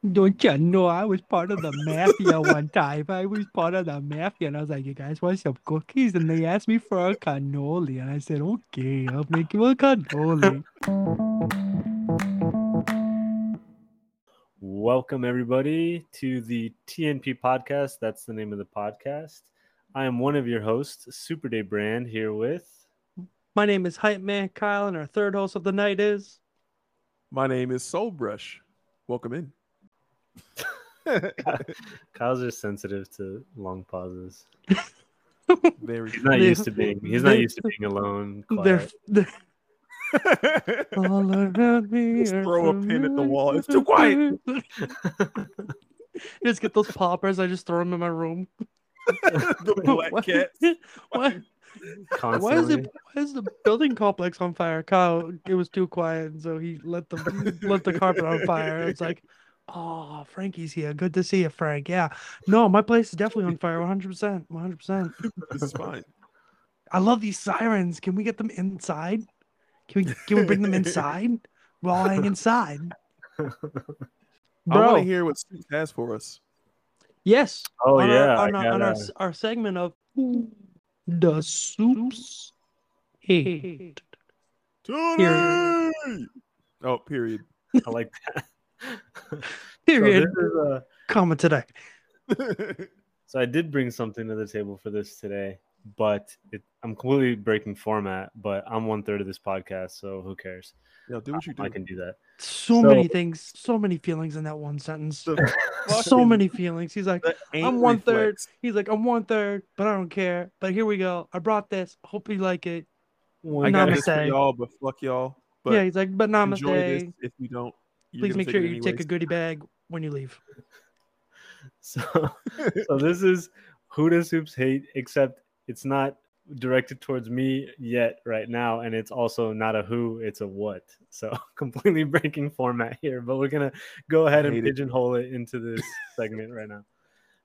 Don't you know I was part of the mafia one time? I was part of the mafia, and I was like, "You guys want some cookies?" And they asked me for a cannoli, and I said, "Okay, I'll make you a cannoli." Welcome, everybody, to the TNP podcast. That's the name of the podcast. I am one of your hosts, Superday Brand, here with. My name is Hypeman Kyle, and our third host of the night is. My name is Soul Brush. Welcome in. Kyle's just sensitive to long pauses. Very He's not used to being. He's not used to being alone. They're, they're all around me. Just throw a pin at the wall. It's too quiet. just get those poppers. I just throw them in my room. the black Why- cat. Why, why is it? Why is the building complex on fire? Kyle, it was too quiet, so he let the let the carpet on fire. It's like, oh, Frankie's here. Good to see you, Frank. Yeah, no, my place is definitely on fire. One hundred percent. One hundred percent. This is fine. I love these sirens. Can we get them inside? Can we can we bring them inside? We're all hanging inside. I want Bro, to hear what Steve has for us. yes. Oh on yeah, our, I on, our, on our, gotta- our segment of the soups hate. Tony! Oh, period. I like that. So Period. this is, uh, Comma today. So I did bring something to the table for this today, but it, I'm completely breaking format. But I'm one third of this podcast, so who cares? Yo, do what you do. I can do that. So, So- many things, so many feelings in that one sentence. The So many feelings. He's like, I'm one third. reflex. He's like, I'm one third, but I don't care. But here we go. I brought this. Hope you like it. I got this for y'all, but fuck y'all. But yeah, he's like, but enjoy this. namaste. If you don't, you're Please make sure it you take a goodie bag when you leave. So, so this is who does soups hate? Except it's not directed towards me yet right now, and it's also not a who, it's a what. So completely breaking format here, but we're gonna go ahead and hate it. pigeonhole it into this segment right now.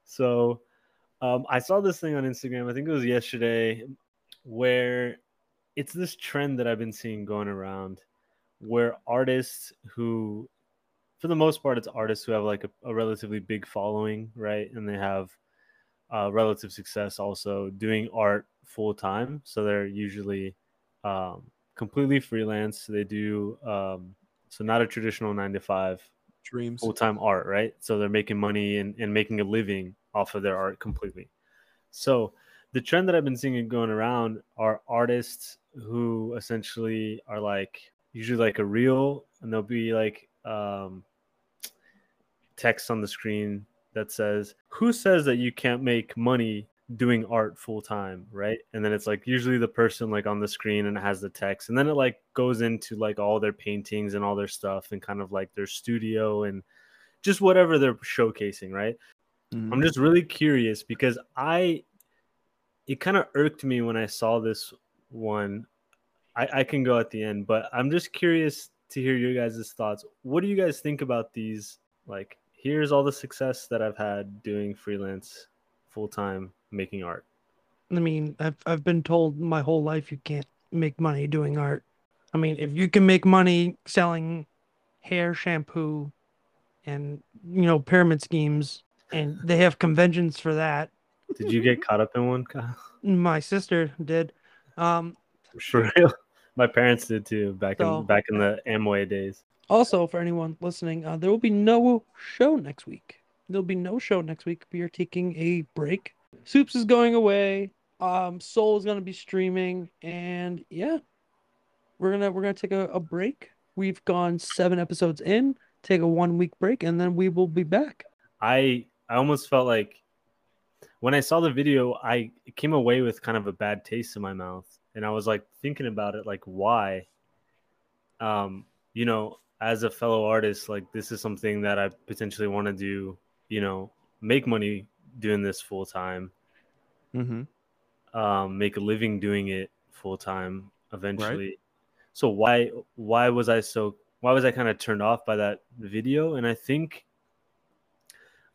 So um, I saw this thing on Instagram. I think it was yesterday, where it's this trend that I've been seeing going around, where artists who for the most part, it's artists who have like a, a relatively big following, right? And they have uh, relative success also doing art full time. So they're usually um, completely freelance. They do um, so not a traditional nine to five Dreams. full time art, right? So they're making money and, and making a living off of their art completely. So the trend that I've been seeing going around are artists who essentially are like usually like a reel and they'll be like um text on the screen that says, Who says that you can't make money doing art full time? Right. And then it's like usually the person like on the screen and it has the text. And then it like goes into like all their paintings and all their stuff and kind of like their studio and just whatever they're showcasing, right? Mhm. I'm just really curious because I it kind of irked me when I saw this one. I, I can go at the end, but I'm just curious to hear your guys' thoughts. What do you guys think about these? Like, here's all the success that I've had doing freelance full time making art. I mean, I've I've been told my whole life you can't make money doing art. I mean, if you can make money selling hair shampoo and you know pyramid schemes and they have conventions for that. Did you get caught up in one? Kyle? My sister did. Um For real? My parents did too back So- in back in the Amway days. Also for anyone listening, uh, there will be no show next week. There'll be no show next week. We are taking a break. Soups is going away. Um Soul is gonna be streaming and yeah. We're gonna we're gonna take a, a break. We've gone seven episodes in, take a one week break, and then we will be back. I I almost felt like when I saw the video, I came away with kind of a bad taste in my mouth, and I was like thinking about it, like why. Um, you know, as a fellow artist, like this is something that I potentially want to do. You know, make money doing this full time, Mhm. um, make a living doing it full time eventually. So why why was I so why was I kind of turned off by that video? And I think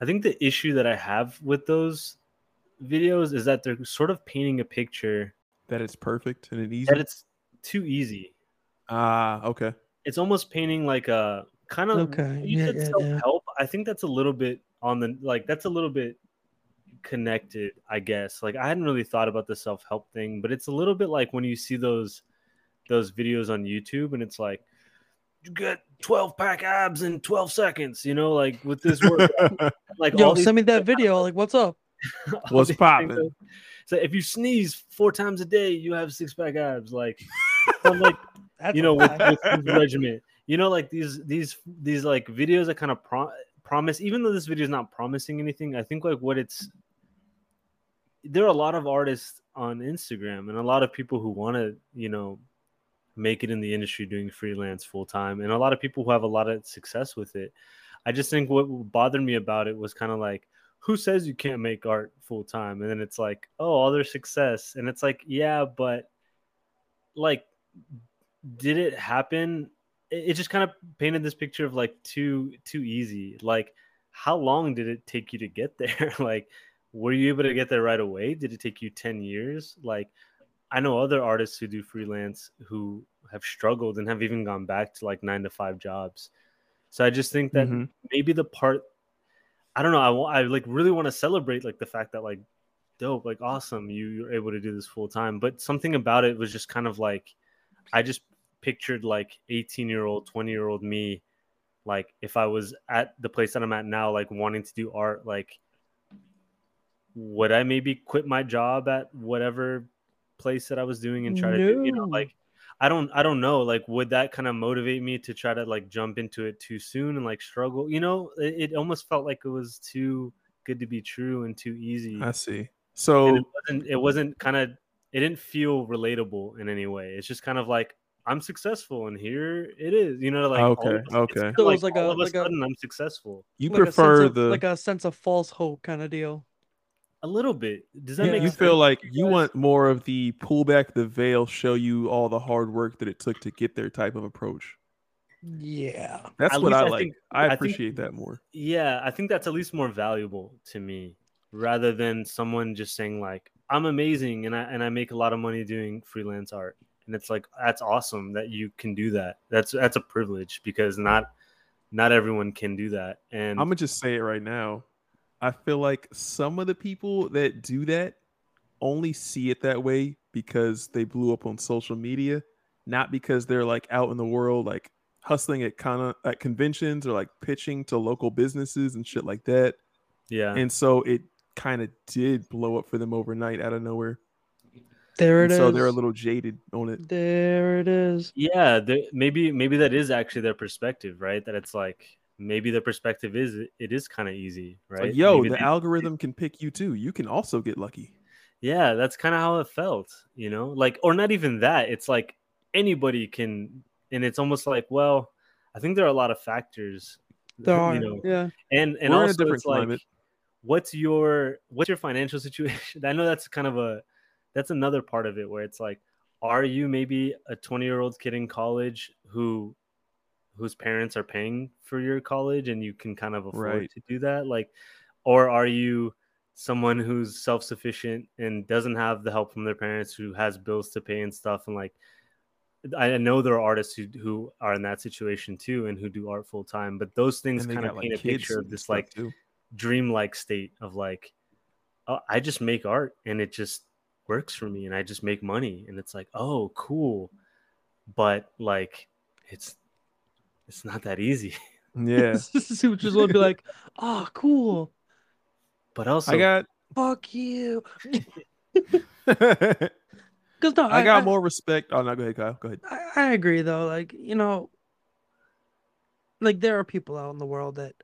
I think the issue that I have with those videos is that they're sort of painting a picture That it's perfect and it easy. that it's too easy. Ah, okay. It's almost painting like a kind of Okay, you yeah, said yeah, yeah. self-help. I think that's a little bit on the like that's a little bit connected, I guess. Like I hadn't really thought about the self help thing, but it's a little bit like when you see those those videos on YouTube and it's like you get 12 pack abs in 12 seconds, you know, like with this work. like Yo, all send me that video. Like, what's up? What's these poppin'? things. So if you sneeze four times a day, you have six pack abs. Like, I'm like That's you know, with, with regiment. You know, like these these these like videos that kind of pro- promise, even though this video is not promising anything, I think like what it's there are a lot of artists on Instagram and a lot of people who want to, you know, make it in the industry doing freelance full time, and a lot of people who have a lot of success with it. I just think what bothered me about it was kind of like, who says you can't make art full time? And then it's like, oh, all their success, and it's like, yeah, but like did it happen it, it just kind of painted this picture of like too too easy. Like how long did it take you to get there? Like were you able to get there right away? Did it take you 10 years? Like i know other artists who do freelance who have struggled and have even gone back to like 9 to 5 jobs. So i just think that Mhm. maybe the part i don't know i, I like really want to celebrate like the fact that like dope like awesome you you're able to do this full time. But something about it was just kind of like i just pictured like 18 year old 20 year old me like if i was at the place that i'm at now like wanting to do art like would i maybe quit my job at whatever place that i was doing and try to do, you know like i don't i don't know like would that kind of motivate me to try to like jump into it too soon and like struggle? You know it, it almost felt like it was too good to be true and too easy. I see. and So it wasn't it wasn't kind of it didn't feel relatable in any way it's just kind of like i'm successful and here it is you know like all of Okay, a- it's okay. kinda So it was like all a- of a like sudden i'm successful you Like a sense prefer of- the like a sense of false hope kind of deal. a little bit does that you, make you sense feel like you guys? want more of the pull back the veil, show you all the hard work that it took to get there type of approach. Yeah. That's At what I I like. think- I I think- appreciate that more. yeah i think that's at least more valuable to me rather than someone just saying like i'm amazing and i and i make a lot of money doing freelance art and it's like that's awesome that you can do that that's that's a privilege because not not everyone can do that and I'm gonna just say it right now. I feel like some of the people that do that only see it that way because they blew up on social media, not because they're like out in the world like hustling at kind of at conventions or like pitching to local businesses and shit like that. yeah And so it kind of did blow up for them overnight out of nowhere. There it And is. so they're a little jaded on it. There it is. yeah there, maybe maybe that is actually their perspective right that it's like maybe the perspective is it- it is kind of easy right Like, yo, Maybe the they- algorithm can pick you too. You can also get lucky. yeah that's kind of how it felt you know like or not even that it's like anybody can and it's almost like well i think there are a lot of factors There are. you know yeah. and and We're in a also different it's like climate. What's your what's your financial situation i know that's kind of a that's another part of it where it's like are you maybe a 20 year old kid in college who whose parents are paying for your college and you can kind of afford Right. to do that like or are you someone who's self-sufficient and doesn't have the help from their parents who has bills to pay and stuff and like I know there are artists who, who are in that situation too and who do art full time, but those things kind of like paint a picture of this like too. Dreamlike state of like oh, i just make art and it just works for me and i just make money and it's like oh cool but like it's it's not that easy Yeah. she would just want to be like, oh, cool. but also I got Fuck you. I Because no, I, got more respect. Oh no, go ahead, Kyle. Go ahead. I, I agree though. Like you know, like there are people out in the world that,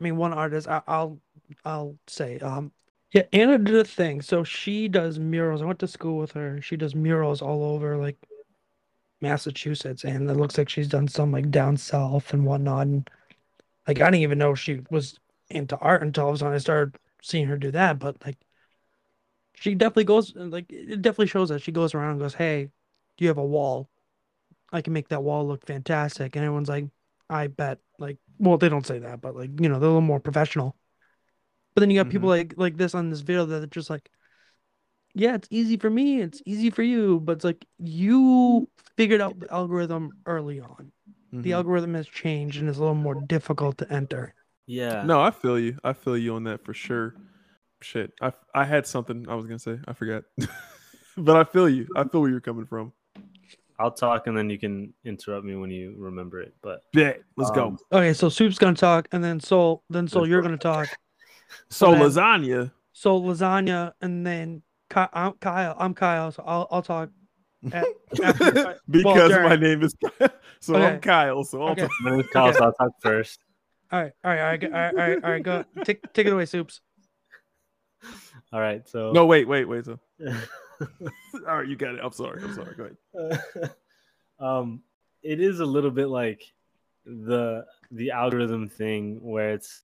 I mean, one artist I, I'll I'll say, um, yeah, Anna did a thing. So she does murals. I went to school with her. She does murals all over like Massachusetts, and it looks like she's done some like down south and whatnot. And like I didn't even know she was into art until all of a sudden I started seeing her do that. But like, she definitely goes like it definitely shows that she goes around and goes, "Hey, do you have a wall. I can make that wall look fantastic." And everyone's like, "I bet." Like, well, they don't say that, but like you know, they're a little more professional. But then you got people like like this on this video that are just like, "Yeah, it's easy for me. It's easy for you." But it's like you figured out the algorithm early on. The Mhm. algorithm has changed and is a little more difficult to enter. Yeah. No, I feel you. I feel you on that for sure. Shit, I I had something I was gonna say. I forgot, but I feel you. I feel where you're coming from. I'll talk and then you can interrupt me when you remember it. But Bet. Let's go. Um, Okay, so Soup's gonna talk, and then Soul, then Soul, Let's you're go. gonna talk. So then- lasagna. So lasagna, and then Ky- I'm Kyle. I'm Kyle, so I'll I'll talk. At, after, well, because my name is so Okay. I'm Kyle. So I'll Okay. talk- my name's Kyle, Okay. so I'll talk first. All right, all right, all right, all right, all right, all right. Go take take it away, Soups. All right. So no, wait, wait, wait. So all right, you got it. I'm sorry. I'm sorry. Go ahead. um, it is a little bit like the the algorithm thing where it's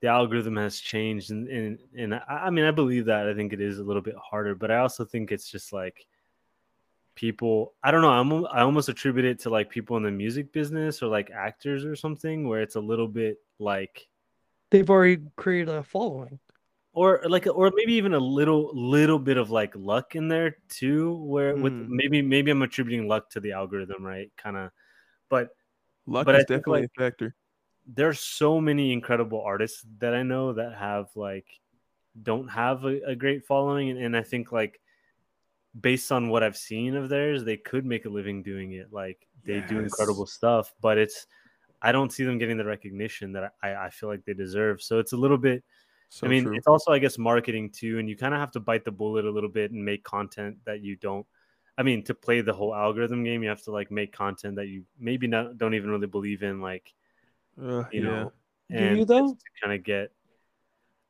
the algorithm has changed and and, and I, I mean I believe that I think it is a little bit harder, but I also think it's just like people I don't know I'm I almost attribute it to like people in the music business or like actors or something where it's a little bit like They've already created a following. Or like or maybe even a little little bit of like luck in there too where with Mm. maybe maybe i'm attributing luck to the algorithm right kind of but Luck But is definitely like- a factor. there's so many incredible artists that i know that have like don't have a, a great following and, and i think like based on what i've seen of theirs they could make a living doing it like they do incredible stuff but it's i don't see them getting the recognition that i, I feel like they deserve so it's a little bit So I mean, true. it's also, I guess, marketing too, and you kind of have to bite the bullet a little bit and make content that you don't. I mean, to play the whole algorithm game, you have to like make content that you maybe not don't even really believe in, like Uh, you yeah. know, Do you, though? to kind of get.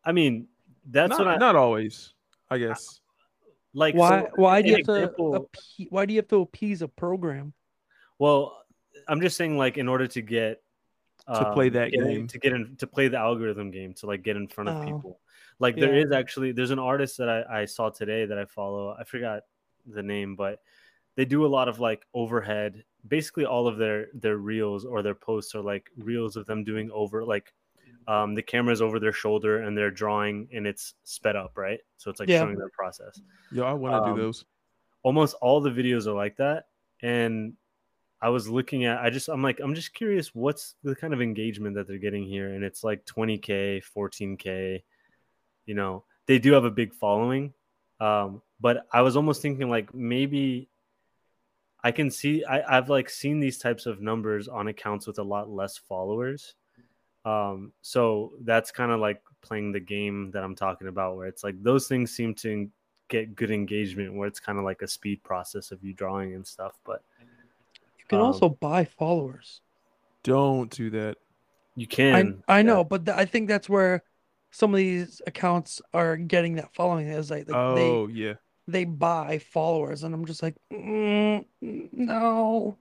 I mean, that's not, what I not always, I guess. like. Why so, why do you an have to appe- why do you have to appease a program? Well, I'm just saying, like, in order to get To play that get game. to get in to play the algorithm game, to like get in front of Oh. people. Like, there Yeah. is actually there's an artist that I, I saw today that I follow. I forgot the name, but they do a lot of like overhead. Basically, all of their their reels or their posts are like reels of them doing over like. Um, the camera's over their shoulder and they're drawing and it's sped up, right? So it's like Yeah. showing their process yeah I want to Um, do those. almost all the videos are like that and i was looking at i just i'm like i'm just curious what's the kind of engagement that they're getting here and it's like 20k 14k you know they do have a big following um but i was almost thinking like maybe i can see I, i've like seen these types of numbers on accounts with a lot less followers um so that's kind of like playing the game that i'm talking about where it's like those things seem to get good engagement where it's kind of like a speed process of you drawing and stuff but can Um, also buy followers. Don't do that. you I can I yeah. know, but th- I think that's where some of these accounts are getting that following. Is like, like they oh yeah. they buy followers, and I'm just like, mm, no.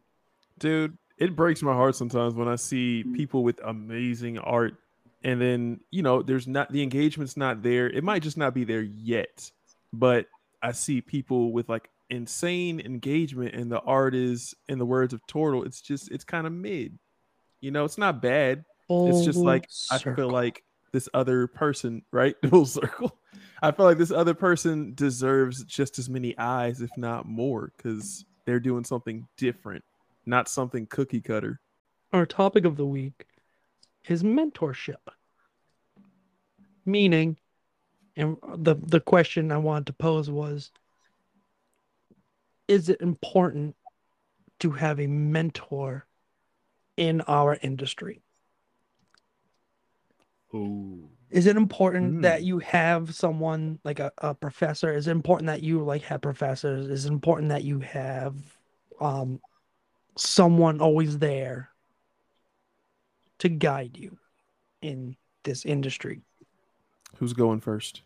dude it breaks my heart sometimes when i see people with amazing art and then you know there's not the engagement's not there it might just not be there yet but i see people with like insane engagement and the art is in the words of turtle it's just it's kind of mid. You know it's not bad. It's just Full like i feel like this other person right? Full circle. I feel like this other person deserves just as many eyes if not more because they're doing something different not something cookie cutter. Our topic of the week is mentorship. Meaning, and the the question I wanted to pose was is it important to have a mentor in our industry? Ooh. Is it important Mm. that you have someone like a, a professor? Is it important that you like have professors? Is it important that you have um someone always there to guide you in this industry? who's going first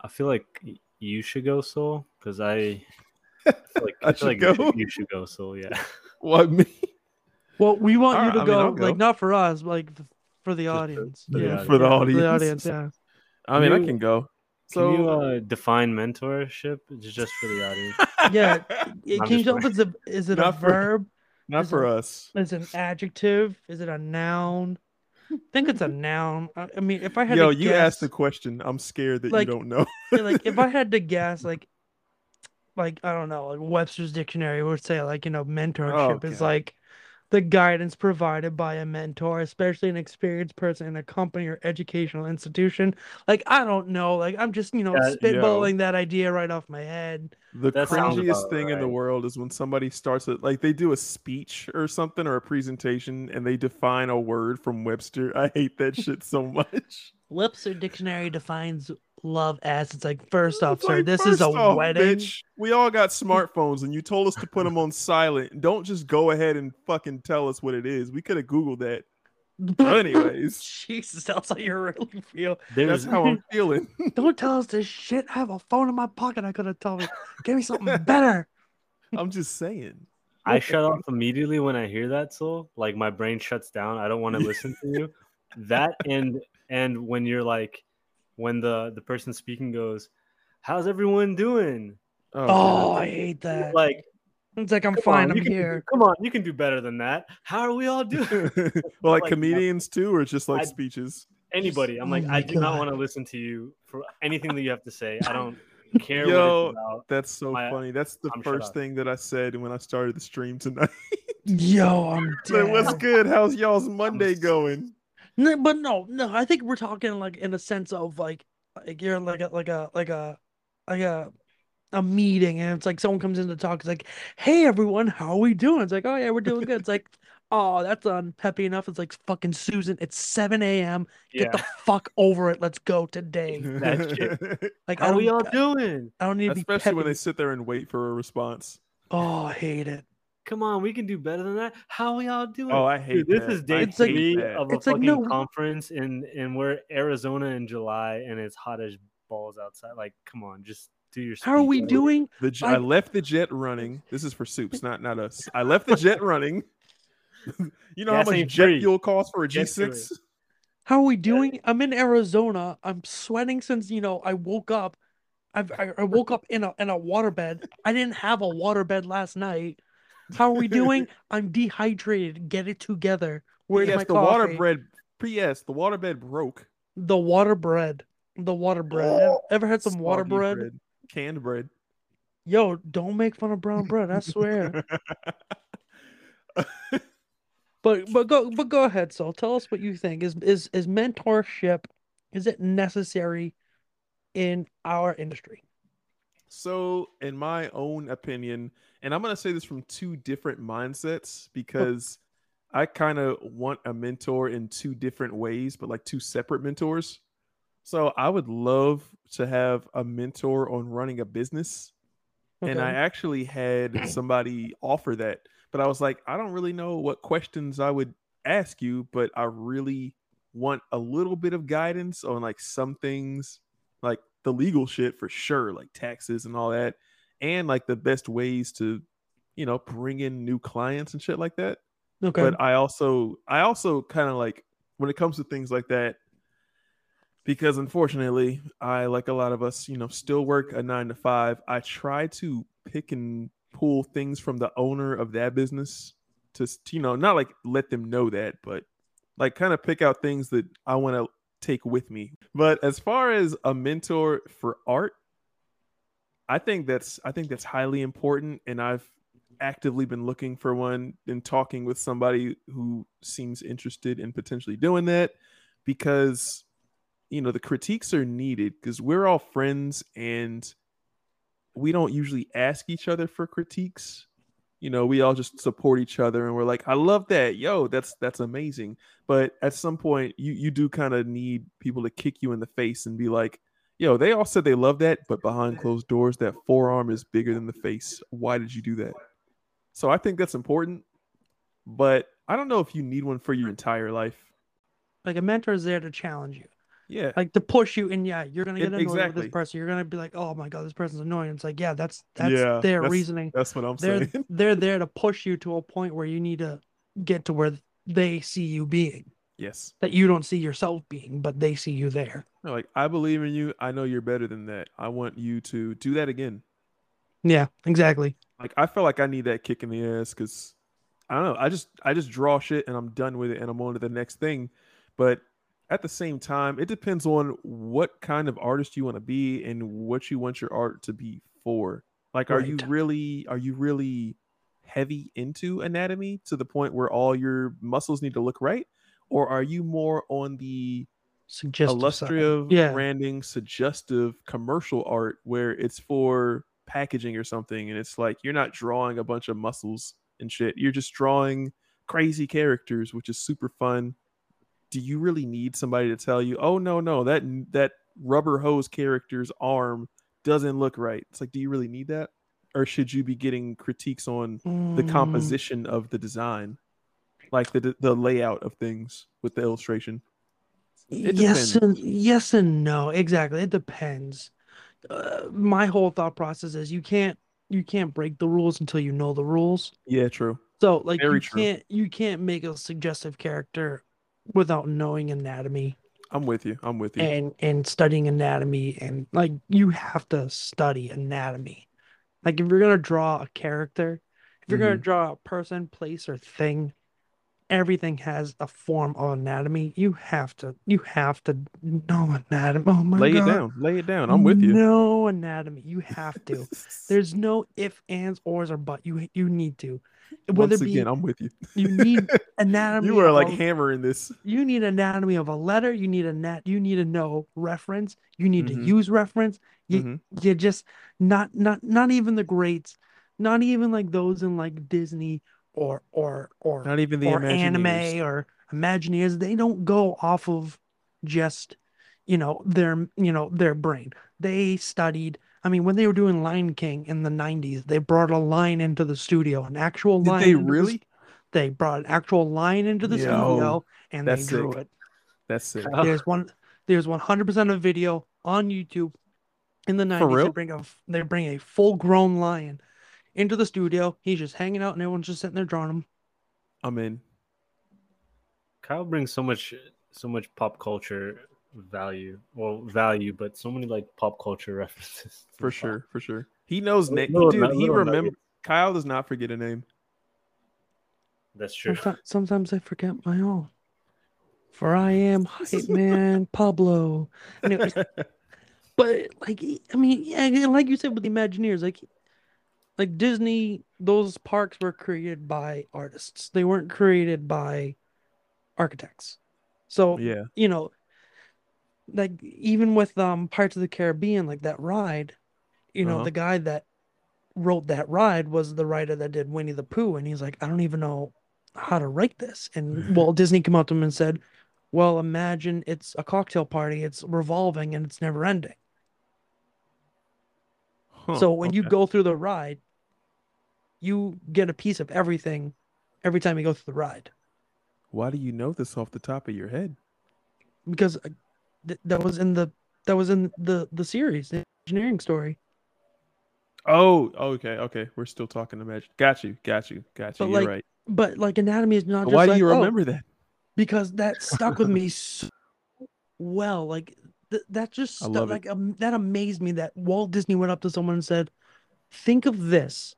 i feel like you should go soul because i, I feel like, I I feel should like you, should, you should go So yeah what me Well, we want All you right, to I mean, go, like not for us, but like for the audience. for the yeah. For the yeah, For audience. the audience, yeah. i mean i can go can so you uh, define mentorship J- just for the audience Yeah, It- I'm Can you tell if it's a is it a Not for- verb? not is for it- us Is it an adjective? Is it a noun? I think it's a noun. I I mean, if I had yo to you guess, asked the question i'm scared that Like- you don't know like if I had to guess, like, like I don't know, like Webster's dictionary would say, like you know, mentorship oh, is like the guidance provided by a mentor, especially an experienced person in a company or educational institution. Like, I don't know. Like, I'm just, you know, Yeah, spitballing that idea right off my head. The That cringiest about thing in the world is when somebody starts it like they do a speech or something or a presentation and they define a word from Webster. I hate that shit so much. Webster Dictionary defines love ass. it's like, first off, It's sir, like, this is a off, wedding. bitch, we all got smartphones and you told us to put them on silent. Don't just go ahead and fucking tell us what it is. We could have Googled that. But anyways, Jesus, that's how you really feel. There's that's how I'm feeling. Don't tell us this shit. I have a phone in my pocket. I could have told me. Give me something better. I'm just saying. I shut off immediately when I hear that soul. Like my brain shuts down. I don't want to listen to you. That and and when you're like when the the person speaking goes, "How's everyone doing?" Oh, Oh, I hate that. Like, It's like I'm fine. on, I'm you can, here. Come on, you can do better than that. How are we all doing? well, like like, comedians too, or just like I- speeches. Anybody. I'm Oh like, my I do not want to listen to you for anything that you have to say. I don't care Yo, what about. That's so My- funny. That's the I'm first thing that I said when I started the stream tonight. Yo, I'm Like, What's good? How's y'all's Monday s- going? No, but no, no. I think we're talking like in a sense of like, like you're like a like a like a like a a meeting, and it's like someone comes in to talk. It's like, hey everyone, how are we doing? It's like, oh yeah, we're doing good. It's like, oh that's unpeppy enough. It's like fucking Susan. It's seven a.m. Get Yeah. the fuck over it. Let's go today. That shit. Like I How don't, we all doing? I don't need to be Especially when they sit there and wait for a response. Oh, I hate it. Come on, we can do better than that. How we all doing? Oh, I hate Dude, this that. is I day It's three hate that. of a It's like, fucking no- conference, and and we're Arizona in July, and it's hot as balls outside. Like, come on, just do your. How are we speech. doing? The j- I- I left the jet running. This is for soups, not not us. I left the jet running. you know Gas how much jet free. fuel costs for a Get G6? How are we doing? I'm in Arizona. I'm sweating since you know I woke up. I've, I I woke up in a in a waterbed. I didn't have a waterbed last night. How are we doing? I'm dehydrated. Get it together. Where's Yes, my the coffee? water bread. P.S. The water bed broke. The water bread. The water bread. Ever- Ever had some water Soggy bread? Canned bread. Yo, don't make fun of brown bread. I swear. but but go but go ahead. So tell us what you think. Is is is mentorship? Is it necessary in our industry? So, in my own opinion, and I'm going to say this from two different mindsets oh. because I kind of want a mentor in two different ways, but like two separate mentors. So, I would love to have a mentor on running a business. And I actually had somebody offer that, but I was like, I don't really know what questions I would ask you, but I really want a little bit of guidance on like some things, like the legal shit for sure, like taxes and all that, and like the best ways to, you know, bring in new clients and shit like that. Okay. But I also, I also kind of like when it comes to things like that, because unfortunately, I like a lot of us, you know, still work a nine to five. I try to pick and pull things from the owner of that business to, you know, not like let them know that, but like kind of pick out things that I want to take with me. But as far as a mentor for art, I think that's I think that's highly important, and I've actively been looking for one and talking with somebody who seems interested in potentially doing that because you know the critiques are needed because we're all friends and we don't usually ask each other for critiques you know we all just support each other and we're like i love that. Yo that's that's amazing. But at some point you you do kind of need people to kick you in the face and be like yo they all said they love that but behind closed doors that forearm is bigger than the face. Why did you do that? So i think that's important but i don't know if you need one for your entire life. Like a mentor is there to challenge you, yeah like to push you. And yeah, you're gonna It- get annoyed with this person. You're gonna be like, oh my god, this person's annoying. It's like, yeah, that's that's Yeah, their that's- reasoning. that's what i'm They're saying they're there to push you to a point where you need to get to where they see you being yes that you don't see yourself being, but they see you there. They're like i believe in you i know you're better than that i want you to do that again Yeah, exactly. like i feel like i need that kick in the ass because i don't know i just i just draw shit and i'm done with it and i'm on to the next thing but at the same time it depends on what kind of artist you want to be and what you want your art to be for. Like are you really are you really heavy into anatomy to the point where all your muscles need to look right, or are you more on the Suggestive illustrative Yeah. branding suggestive commercial art where it's for packaging or something and it's like you're not drawing a bunch of muscles and shit. You're just drawing crazy characters which is super fun do you really need somebody to tell you oh no no that that rubber hose character's arm doesn't look right. It's like do you really need that? Or should you be getting critiques on the Mm, composition of the design? Like the the layout of things with the illustration? Yes and yes and no exactly it depends. Uh, my whole thought process is you can't you can't break the rules until you know the rules. Yeah true. So like Very you true. can't you can't make a suggestive character without knowing anatomy. I'm with you. I'm with you. And and studying anatomy and like you have to study anatomy. Like if you're gonna draw a character if you're gonna Mhm. draw a person place or thing everything has a form of anatomy. You have to you have to know anatomy. Oh my lay god. it down. Lay it down. I'm with you. No anatomy. You have to. There's no if ands ors or but. You you need to whether once it be again i'm with you. you need anatomy you are like a- hammering this. you need anatomy of a letter you need a net you need to know reference you need Mhm. to use reference. You, Mhm. you just not not not even the greats not even like those in like disney or or or not even the or anime or imagineers. They don't go off of just you know their you know their brain. They studied i mean when they were doing lion king in the 90s they brought a lion into the studio an actual did line they into the really they brought an actual lion into the Yo, studio and they that's drew sick. it that's sick Oh. there's one there's 100% of video on youtube in the 90s they real? bring a f- they bring a full grown lion into the studio he's just hanging out and everyone's just sitting there drawing him i'm in Kyle brings so much so much pop culture value. Well, value, but so many like pop culture references. for the sure for sure he knows Little- name little dude nug- he little remember nuggets. kyle does not forget a name. That's true. Sometimes, sometimes I forget my own. For I am hype man Pablo. Anyways, but like I mean, yeah, yeah, like you said with the Imagineers, like like Disney, those parks were created by artists. They weren't created by architects. So yeah you know, like even with um Pirates of the Caribbean, like that ride, you know, Uh-huh. the guy that wrote that ride was the writer that did Winnie the Pooh, and he's like, I don't even know how to write this. And Walt Disney came up to him and said, Well, imagine it's a cocktail party, it's revolving and it's never ending. Huh, so when you go through the ride, you get a piece of everything every time you go through the ride. why do you know this off the top of your head Because uh, th- that was in the that was in the the series, the Imagineering Story. oh okay okay we're still talking imagine got you got you got you But, you're like, right But like anatomy is not just why do like, you oh, remember that because that stuck with me so well. Like th- that just stuck, like um, that amazed me that Walt Disney went up to someone and said, "Think of this.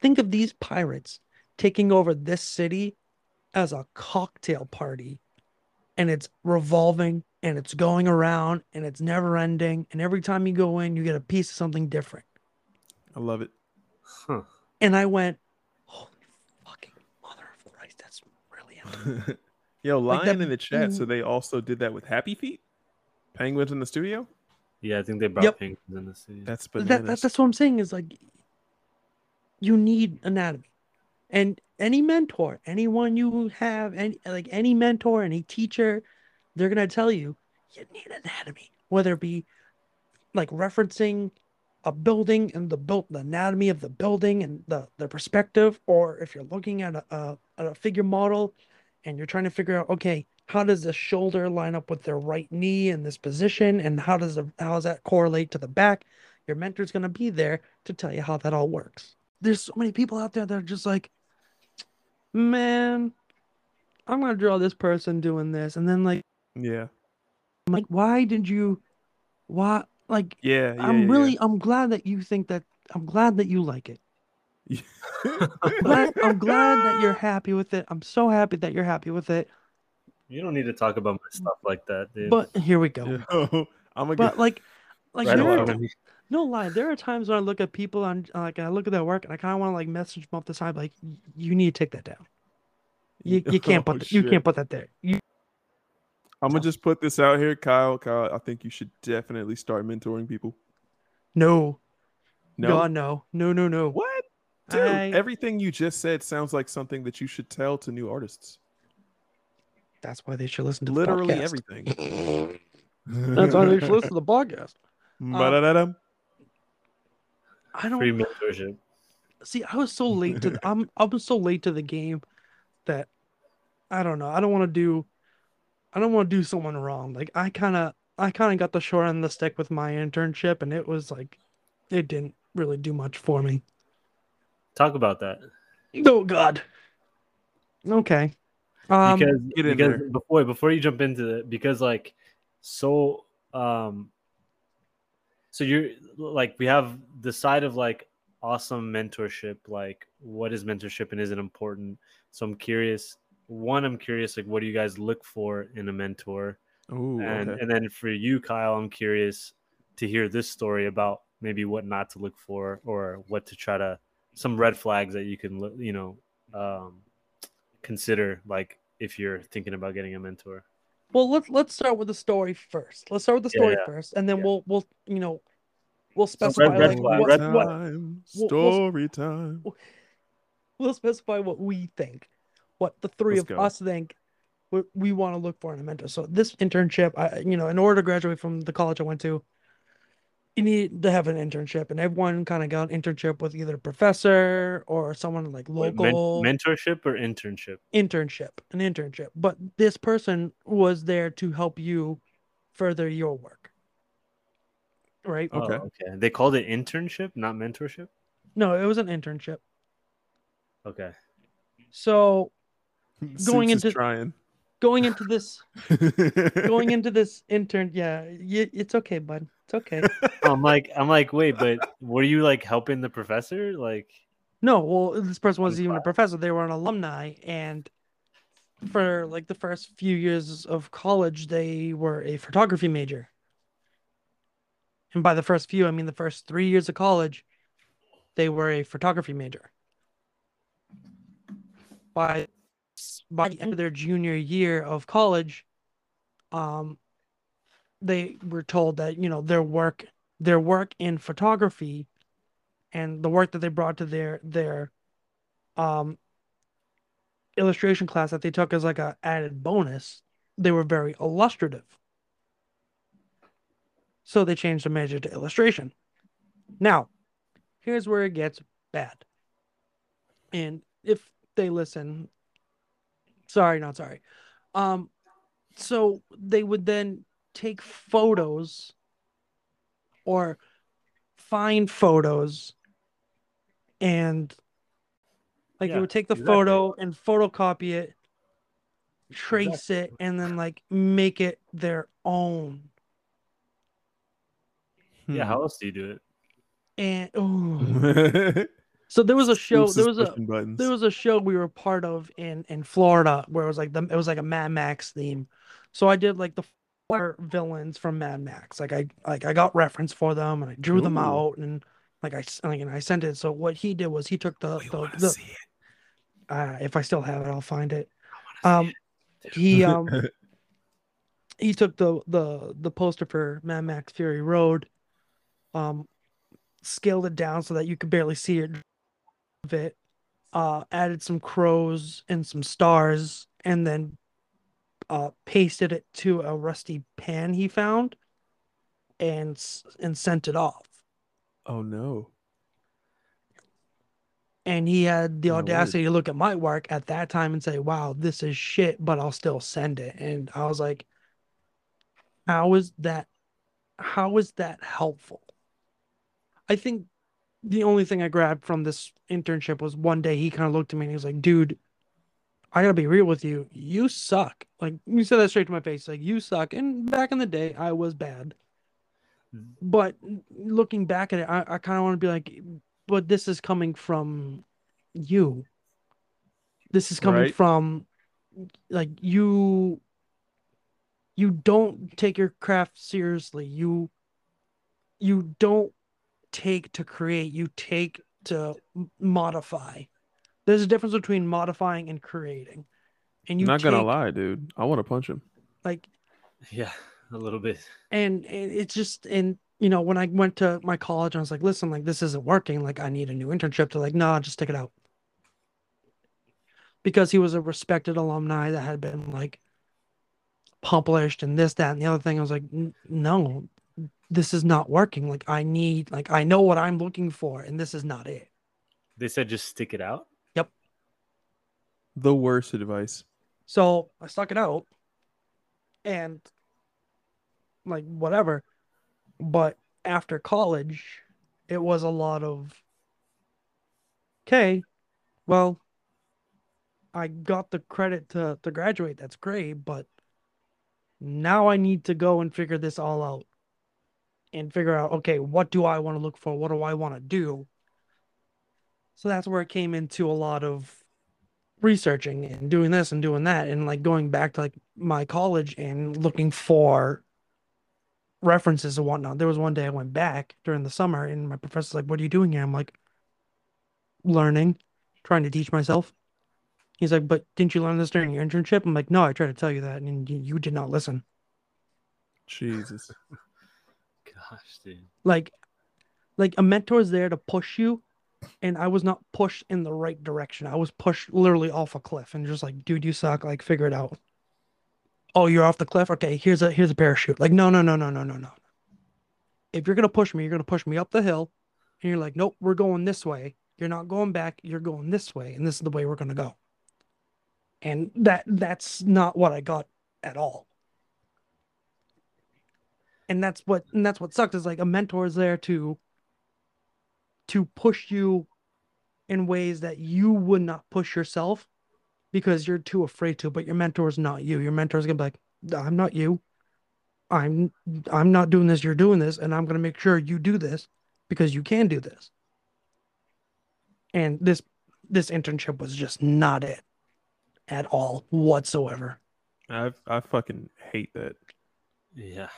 Think of these pirates taking over this city as a cocktail party, and it's revolving and it's going around and it's never ending. And every time you go in, you get a piece of something different." i love it Huh. And I went, "Holy fucking mother of Christ, that's brilliant." Yo, Like that- in the chat. So they also did that with Happy Feet, Penguins in the studio. Yeah, I think they brought Yep. penguins in the studio. That's that, that that's what I'm saying is like you need anatomy. And any mentor, anyone you have, any like any mentor, any teacher, they're gonna tell you you need anatomy. Whether it be like referencing a building and the built the anatomy of the building and the the perspective, or if you're looking at a, a a figure model and you're trying to figure out, okay, how does the shoulder line up with their right knee in this position, and how does the how does that correlate to the back? Your mentor's gonna be there to tell you how that all works. There's so many people out there that are just like, man, I'm gonna draw this person doing this, and then like, yeah, I'm like, why did you, why like? yeah, yeah. I'm yeah, really, I'm glad that you think that. I'm glad that you like it. yeah. Glad, I'm glad that you're happy with it. I'm so happy that you're happy with it. You don't need to talk about my stuff like that, dude. But here we go. Yo, I'm a But like, like Right there are, No lie, there are times when I look at people on like I look at their work and I kind of want to like message them off the side like you need to take that down. You, you can't Oh, put th- you can't put that there. You, I'm gonna just put this out here, Kyle. Kyle, I think you should definitely start mentoring people. no, No, God, no, no, no, no. what, dude? I- Everything you just said sounds like something that you should tell to new artists. That's why they should listen to Literally podcast. everything. That's why they should listen to the podcast. Um, Ba-da-da-dum. I don't Free mentorship. see. I was so late to. The, I'm I'm so late to the game that I don't know. I don't want to do. I don't want to do someone wrong. Like I kind of I kind of got the short end of the stick with my internship, and it was like it didn't really do much for me. Talk about that Oh God. Okay. Um, because because there. before before you jump into it because like so um so you're like we have the side of like awesome mentorship like what is mentorship and is it important so i'm curious one i'm curious like what do you guys look for in a mentor Ooh, and okay. and then for you kyle i'm curious to hear this story about maybe what not to look for or what to try to some red flags that you can look you know um consider like if you're thinking about getting a mentor well, let's let's start with the story first. Let's start with the story yeah. first, and then Yeah. we'll we'll you know we'll So red- specify red like flag, what, red what time, we'll- we'll- story time. we'll specify what we think, what the 3 Let's of go. us think what we want to look for in a mentor. So this internship, I you know, in order to graduate from the college I went to, you need to have an internship, and everyone kind of got an internship with either a professor or someone like Wait, men- local mentorship or internship internship, an internship. But this person was there to help you further your work. Right? Oh, Okay. okay they called it internship not mentorship No, it was an internship. okay So Going Soups into- trying. going into this going into this intern, yeah, y- it's okay, bud. It's okay. i'm like i'm like wait but were you like helping the professor like No, well, this person wasn't even a professor. They were an alumni, and for like the first few years of college, they were a photography major. And by the first few, I mean the first three years of college, they were a photography major. By by the end of their junior year of college, um, they were told that you know their work, their work in photography and the work that they brought to their their um illustration class that they took as like a added bonus they were very illustrative. So they changed the major to illustration. Now here's where it gets bad. And if they listen sorry not sorry. Um so they would then take photos or find photos and like Yeah, they would take the exactly. photo and photocopy it trace it and then like make it their own. Yeah Hmm. how else do you do it? And oh so there was a show There was a buttons. there was a show we were part of in in Florida where it was like the it was like a Mad Max theme. So I did like the four villains from Mad Max. Like I like I got reference for them and I drew them out and like I like and I sent it. So what he did was he took the We the, the it. uh, if I still have it, I'll find it. Um, he um he took the the the poster for Mad Max Fury Road, um, scaled it down so that you could barely see it. Of it, uh, added some crows and some stars, and then uh pasted it to a rusty pan he found, and and sent it off. oh no. and he had the word. audacity to look at my work at that time and say, "Wow, this is shit," but I'll still send it. And I was like, "How is that? How is that helpful?" I think the only thing I grabbed from this internship was one day he kind of looked at me and he was like, "Dude, I gotta be real with you. You suck." Like you said that straight to my face. Like you suck. And back in the day, I was bad. Mm-hmm. But looking back at it, I, I kind of want to be like, but this is coming from you. This is coming Right. from like you you don't take your craft seriously. You you don't take to create, you take to modify. There's a difference between modifying and creating. And you not gonna lie, dude. I want to punch him. like Yeah, a little bit. and, and it's just and you know when i went to my college i was like listen like this isn't working like i need a new internship to like nah just take it out because he was a respected alumni that had been like published and this that and the other thing i was like no this is not working like i need like i know what i'm looking for and this is not it They said just stick it out. Yep. The worst advice. So I stuck it out and like whatever. But after college, it was a lot of okay, well, I got the credit to, to graduate. That's great, but now I need to go and figure this all out and figure out okay, what do I want to look for? What do I want to do? So that's where it came into a lot of researching and doing this and doing that and like going back to like my college and looking for references and whatnot. There was one day I went back during the summer and my professor's like, What are you doing here? I'm like, learning, trying to teach myself. He's like, But didn't you learn this during your internship? I'm like, No, I tried to tell you that and you, you did not listen. Jesus. Gosh, dude. Like like a mentor is there to push you and I was not pushed in the right direction. I was pushed literally off a cliff and just like, dude, you suck. Like, figure it out. Oh, you're off the cliff. Okay, here's a here's a parachute. Like, no, no, no, no, no, no, no. If you're gonna push me, you're gonna push me up the hill, and you're like, nope, we're going this way. You're not going back. You're going this way, and this is the way we're gonna go. And that that's not what I got at all. And that's what and that's what sucked is like a mentor is there to to push you in ways that you would not push yourself because you're too afraid to but your mentor is not you. Your mentor is gonna be like i'm not you. I'm i'm not doing this. You're doing this. And i'm gonna make sure you do this because you can do this. And this this internship was just not it at all whatsoever. I I fucking hate that. Yeah.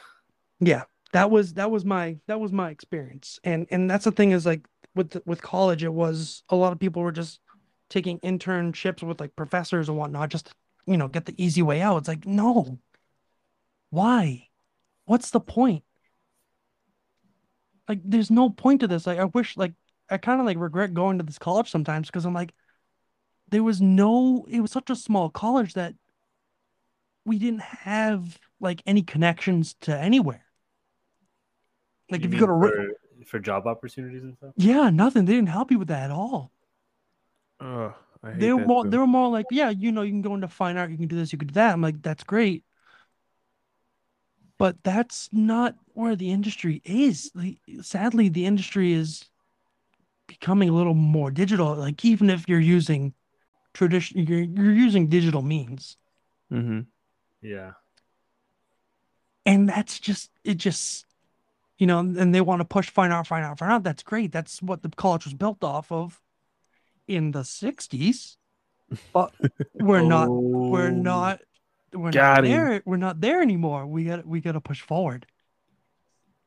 Yeah that was that was my that was my experience. And and that's the thing is like with with college it was a lot of people were just taking internships with like professors and whatnot just you know get the easy way out. It's like no. Why? What's the point? Like there's no point to this. Like i wish like i kind of like regret going to this college sometimes because i'm like there was no it was such a small college that we didn't have like any connections to anywhere like if you go to for, for job opportunities and stuff. yeah nothing they didn't help you with that at all hate they were more too. they were more like yeah you know you can go into fine art you can do this you can do that i'm like that's great but that's not where the industry is the, sadly the industry is becoming a little more digital like even if you're using tradition you're, you're using digital means Mm-hmm. Yeah. and that's just it just you know and they want to push fine art fine art fine art. That's great. That's what the college was built off of in the 60s but we're not we're Oh, not we're not him. there we're not there anymore. We got we got to push forward.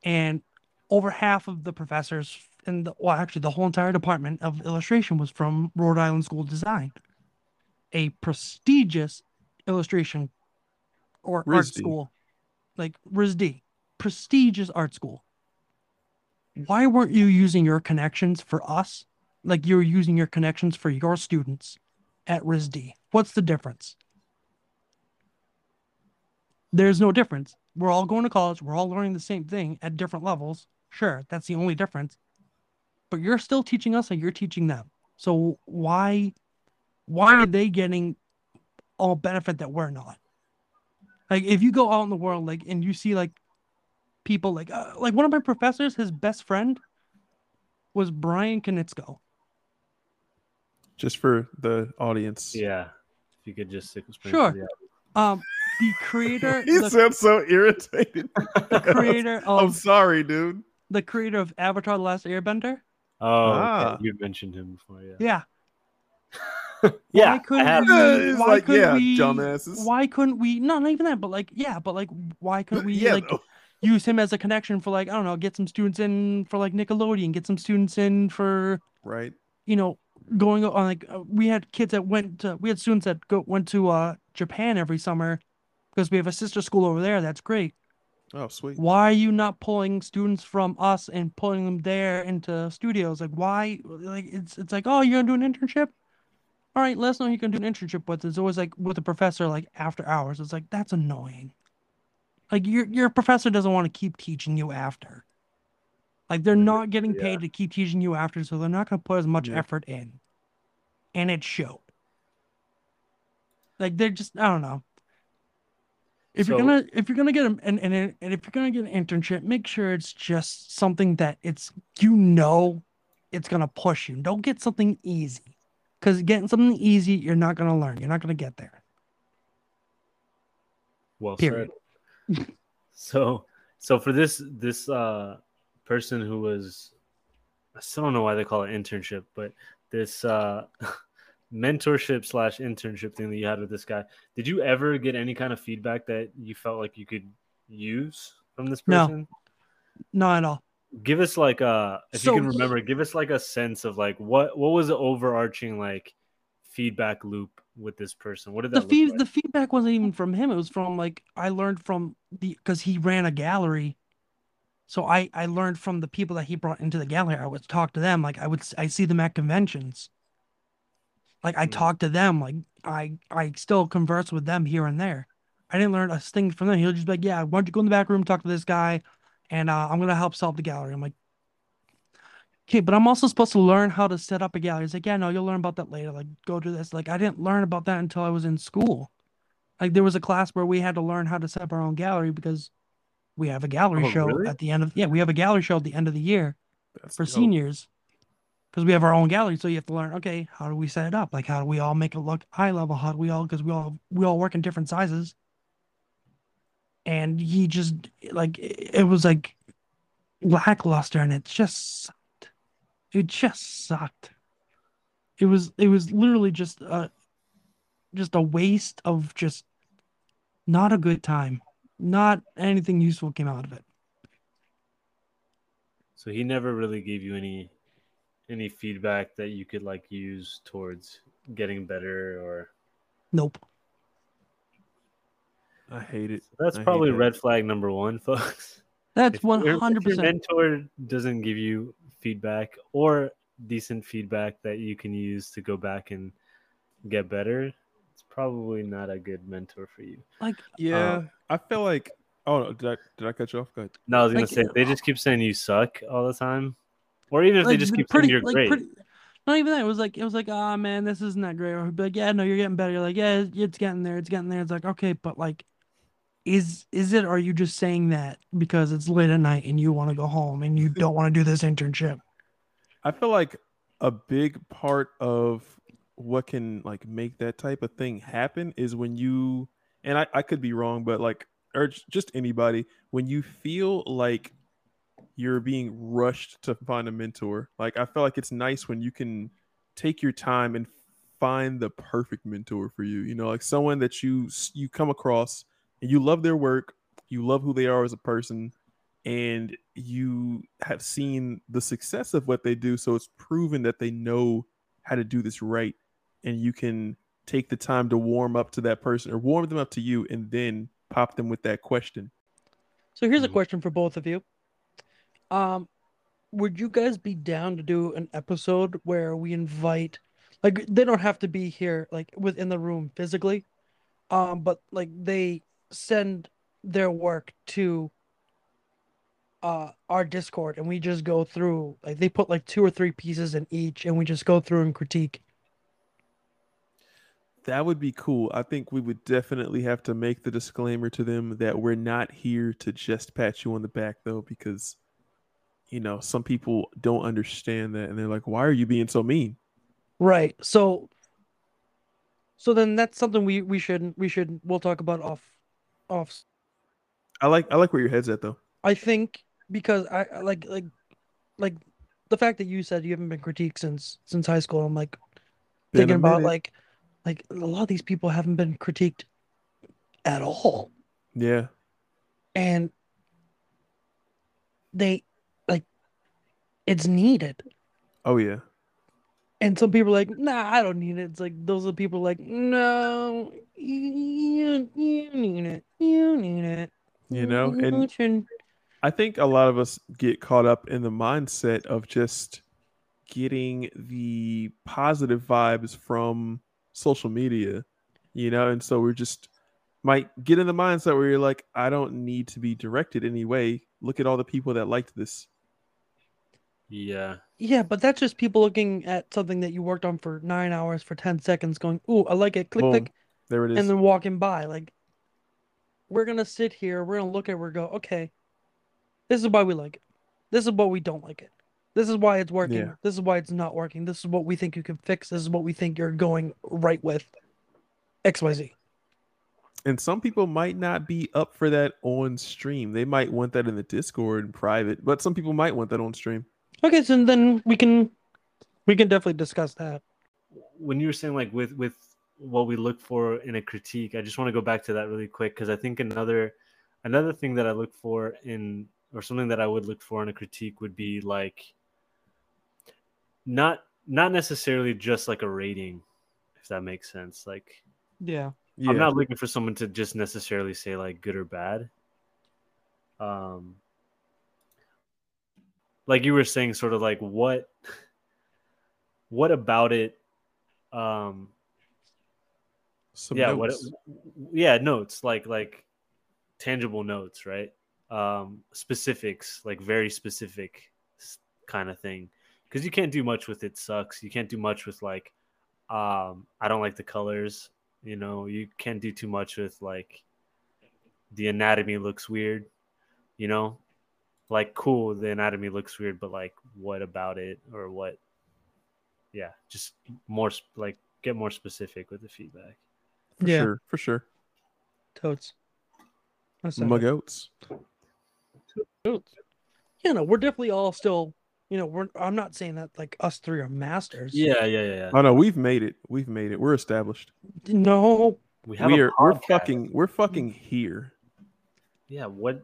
And over half of the professors in the well actually the whole entire department of illustration was from Rhode Island School of Design. A prestigious illustration or art school. Like RISD prestigious art school why weren't you using your connections for us like you're using your connections for your students at RISD what's the difference there's no difference. We're all going to college. We're all learning the same thing at different levels. Sure, that's the only difference. But you're still teaching us and you're teaching them. So why why are they getting all benefit that we're not? Like if you go out in the world like and you see like people like uh, like one of my professors, his best friend was Bryan Konietzko. Just for the audience. Yeah. If you could just explain. Sure. To the Um the creator He the, sounds so irritated. the creator I'm sorry, dude. the creator of Avatar the Last Airbender. Oh, Ah. okay. you mentioned him before. Yeah. Yeah. Yeah. why couldn't have. we? Why like, couldn't yeah, we? dumbasses. Why couldn't we? No, not even that. But like, yeah, but like, why couldn't we? yeah, like, though. Use him as a connection for like I don't know, get some students in for like Nickelodeon, get some students in for Right. you know going on like uh, we had kids that went to we had students that go went to uh Japan every summer because we have a sister school over there. That's great. Oh, sweet. Why are you not pulling students from us and pulling them there into studios? Like why? Like it's it's like oh you're gonna do an internship. All right, let us know you can do an internship with. It's always like with a professor like after hours. It's like that's annoying. Like your your professor doesn't want to keep teaching you after. Like they're not getting Yeah. paid to keep teaching you after, so they're not gonna put as much Yeah. effort in. And it showed. Like they're just I don't know. If you're gonna if you're gonna get an and, and and if you're gonna get an internship, make sure it's just something that it's you know it's gonna push you. Don't get something easy. Because getting something easy, you're not gonna learn. You're not gonna get there. Well Period. said. So so for this this uh person who was I still don't know why they call it internship, but this uh mentorship slash internship thing that you had with this guy, did you ever get any kind of feedback that you felt like you could use from this person? No. Not at all. Give us like a if So you can remember, give us like a sense of like what what was the overarching like feedback loop with this person? What did The feed look the feedback wasn't even from him. It was from like I learned from the because he ran a gallery. So I I learned from the people that he brought into the gallery. I would talk to them like I would I see them at conventions. Like I Mm. talk to them like I I still converse with them here and there. I didn't learn a thing from them. He'll just be like, yeah, why don't you go in the back room talk to this guy, and uh, I'm gonna help solve the gallery. I'm like, okay, but I'm also supposed to learn how to set up a gallery. He's like, yeah, no, you'll learn about that later. Like, go do this. Like, I didn't learn about that until I was in school. Like, there was a class where we had to learn how to set up our own gallery because we have a gallery Oh, show really? at the end of yeah, we have a gallery show at the end of the year That's for dope. seniors because we have our own gallery. So you have to learn, okay, how do we set it up? Like, how do we all make it look high level? How do we all because we all we all work in different sizes. And he just like it was like lackluster, and it just. It just sucked. It was it was literally just a just a waste of just not a good time. Not anything useful came out of it. So he never really gave you any any feedback that you could like use towards getting better or Nope. I hate it. that's I probably that. red flag number one, folks. That's If your- if hundred your percent. mentor doesn't give you feedback or decent feedback that you can use to go back and get better, it's probably not a good mentor for you. Like Yeah, I feel like. Oh, no, did I did I cut you off? Go ahead. No, I was gonna Like, say they just keep saying you suck all the time, or even if they just keep pretty, saying you're like, great. pretty- not even that. It was like it was like, ah man, this isn't that great. Or like, yeah, no, you're getting better. You're like, yeah, it's- it's getting there, it's getting there. It's like, okay, but like, is is it? Are you just saying that because it's late at night and you want to go home and you don't want to do this internship? I feel like a big part of what can like make that type of thing happen is when you and I, I could be wrong, but like or just anybody, when you feel like you're being rushed to find a mentor. Like I feel like it's nice when you can take your time and find the perfect mentor for you. You know, like someone that you you come across and you love their work, you love who they are as a person, and you have seen the success of what they do. So it's proven that they know how to do this right. And you can take the time to warm up to that person or warm them up to you and then pop them with that question. So here's a Mhm. question for both of you. Um, would you guys be down to do an episode where we invite, like, they don't have to be here, like, within the room physically, um, but like they send their work to uh our Discord and we just go through, like, they put like two or three pieces in each, and we just go through and critique. That would be cool. I think we would definitely have to make the disclaimer to them that we're not here to just pat you on the back, though, because, you know, some people don't understand that and they're like, why are you being so mean? Right. So, so then that's something we we should we should we'll talk about off off I like I like where your head's at though. I think because I I like like like the fact that you said you haven't been critiqued since since high school. I'm like Been thinking about like like a lot of these people haven't been critiqued at all, Yeah. and they like it's needed. Oh yeah. And some people are like, nah, I don't need it. It's like those are people like, no, you, you need it. You need it. You know, mm-hmm. and should- I think a lot of us get caught up in the mindset of just getting the positive vibes from social media, you know, and so we're just might get in the mindset where you're like, I don't need to be directed anyway. Look at all the people that liked this. Yeah. Yeah, but that's just people looking at something that you worked on for nine hours for 10 seconds going, ooh, I like it, click, Boom. click, There it is. and then walking by. Like, we're going to sit here, we're going to look at it, we're go, okay, this is why we like it. This is what we don't like it. This is why it's working. Yeah. This is why it's not working. This is what we think you can fix. This is what we think you're going right with. XYZ. and some people might not be up for that on stream. They might want that in the Discord in private, but some people might want that on stream. Okay, so then we can we can definitely discuss that. when you were saying like with with what we look for in a critique i just want to go back to that really quick because i think another another thing that i look for in or something that i would look for in a critique would be like not not necessarily just like a rating if that makes sense like Yeah. Yeah. i'm not looking for someone to just necessarily say like good or bad um like you were saying sort of like what what about it um Some yeah what notes. yeah notes like like tangible notes right? Um specifics like very specific kind of thing. Because you can't do much with it sucks. You can't do much with like um i don't like the colors you know? You can't do too much with like the anatomy looks weird you know like cool the anatomy looks weird but like what about it or what yeah just more like get more specific with the feedback for Yeah. sure, for sure. Totes. That's My goats. Totes. You know, we're definitely all still, you know, we're I'm not saying that like us three are masters. yeah yeah yeah, yeah. Oh no, we've made it. We've made it. We're established. No, we have We a are we're fucking we're fucking here. Yeah what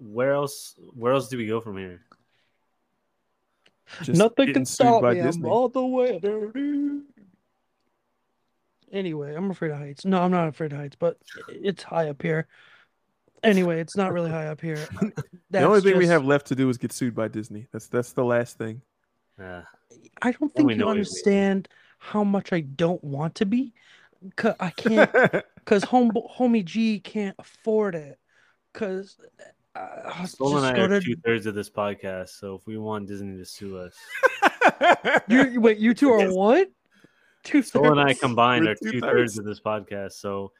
where else where else do we go from here Just nothing can stop me. Disney. I'm all the way there. dude. Anyway, I'm afraid of heights. No, I'm not afraid of heights, but it's high up here. Anyway, it's not really high up here. the only That's thing we have left to do is get sued by Disney. That's that's the last thing. yeah I don't think you understand how much I don't want to be. 'Cause I can't because home homie G can't afford it. Cause uh, Soul just and I go are to two thirds of this podcast, so if we want Disney to sue us, you wait. You two are Yes. what? Two Soul and I combined We're are two two-thirds. thirds of this podcast. So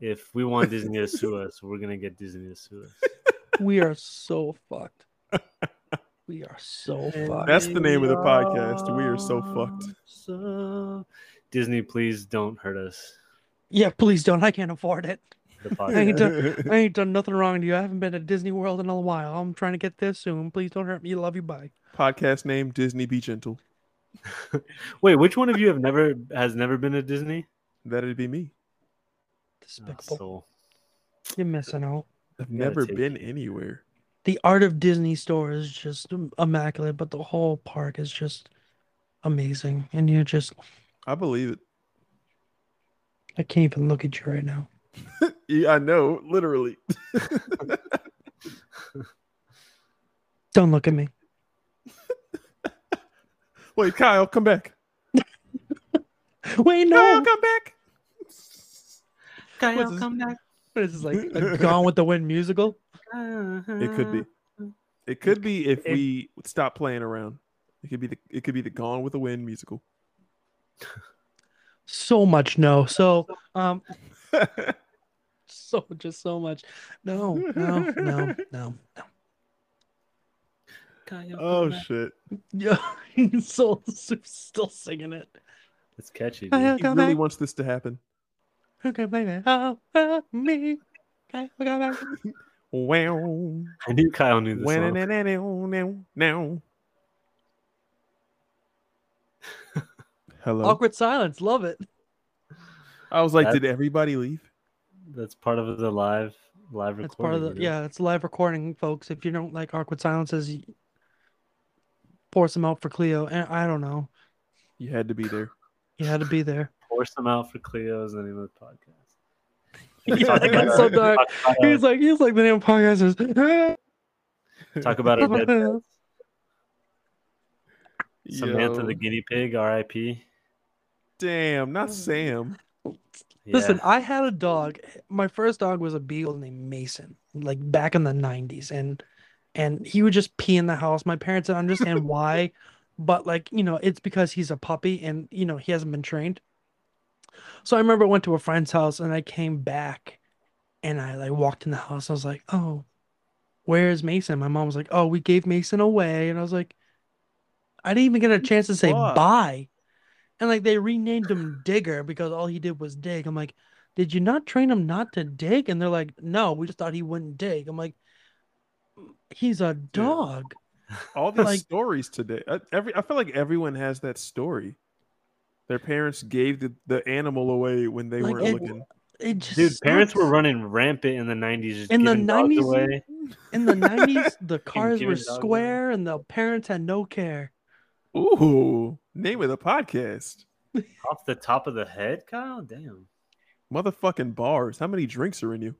if we want Disney to sue us, we're gonna get Disney to sue us. We are so fucked. We are so fucked. That's the name of the podcast. We are so fucked. So Disney, please don't hurt us. Yeah, please don't. I can't afford it. The I ain't, done, I ain't done nothing wrong to you. I haven't been to Disney World in a while. I'm trying to get there soon. Please don't hurt me. Love you. Bye. Podcast name Disney Be Gentle. Wait, which one of you have never has never been to Disney? That'd be me. Oh, Despicable. Soul. You're missing out. I've never been it. anywhere. The art of Disney store is just immaculate, but the whole park is just amazing. And you're just, I believe it. I can't even look at you right now. Yeah, I know, literally. Don't look at me. Wait, Kyle, come back. Wait, Kyle, no. come back. Kyle, What's this- come back. What is this like a Gone with the Wind musical? It could be. It could be if It- we stop playing around. It could be the it could be the Gone with the Wind musical. So much no. So um so just so much. No, no, no, no, no. Kyle, oh back. shit. Yeah, so still singing it. it's catchy. Kyle, Dude. He really back. wants this to happen. Who can blame it? Oh, oh, me. Kyle, come back. Wow. I knew Kyle knew this song. Now. Now. Hello. Awkward silence. Love it. I was like, That- did everybody leave? That's part of the live Live recording. It's part of the yeah. It's live recording, folks. If you don't like awkward silences, y- pour some out for Cleo. And I don't know. You had to be there. You had to be there. Pour some out for Cleo's the name of the podcast. Yeah, that got so dark. About, He's like he's like the name of the podcast is. talk about our dead pets. Samantha Yo, the guinea pig, R.I.P. Damn, not oh. Sam. Listen, I had a dog. My first dog was a beagle named Mason, like back in the 90s. And and he would just pee in the house. My parents didn't understand why, but like, you know, it's because he's a puppy and you know, he hasn't been trained. So I remember I went to a friend's house and I came back and I like walked in the house. I was like, Oh, where's Mason? My mom was like, Oh, we gave Mason away. And I was like, I didn't even get a chance to say Fuck. bye. And like they renamed him Digger because all he did was dig. I'm like, did you not train him not to dig? And they're like, no, we just thought he wouldn't dig. I'm like, he's a dog. All these Like- stories today. I, every I feel like everyone has that story. Their parents gave the, the animal away when they Like, weren't it- looking. It just Dude, parents were running rampant in the 90s. Just In the 90s? in the 90s. The cars were dogs away. square and the parents had no care. Ooh, name of the podcast. Off the top of the head, Kyle? Damn. Motherfucking bars. How many drinks are in you?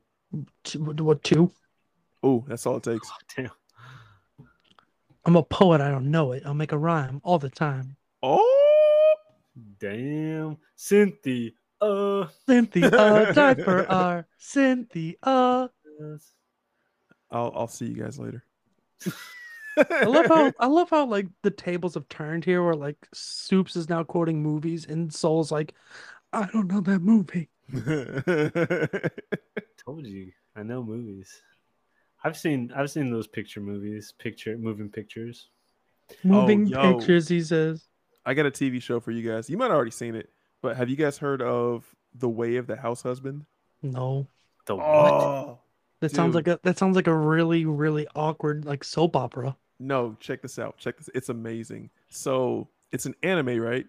Two, what two? Oh, that's all it takes. Damn. I'm a poet. I don't know it. I'll make a rhyme all the time. Oh, Damn. Cynthia. Uh. Cynthia, diaper R. Cynthia. I I'll I'll see you guys later. love how I love how like the tables have turned here, where like Soups is now quoting movies and Soul's like, I don't know that movie. Told you. I know movies. I've seen I've seen those picture movies, picture moving pictures. Moving oh, yo. pictures, he says. I got a TV show for you guys. You might have already seen it, but have you guys heard of The Way of the House Husband? No. The oh, what? Oh That sounds like a that sounds like a really, really awkward like soap opera. No, check this out. Check this. It's amazing. So it's an anime, right?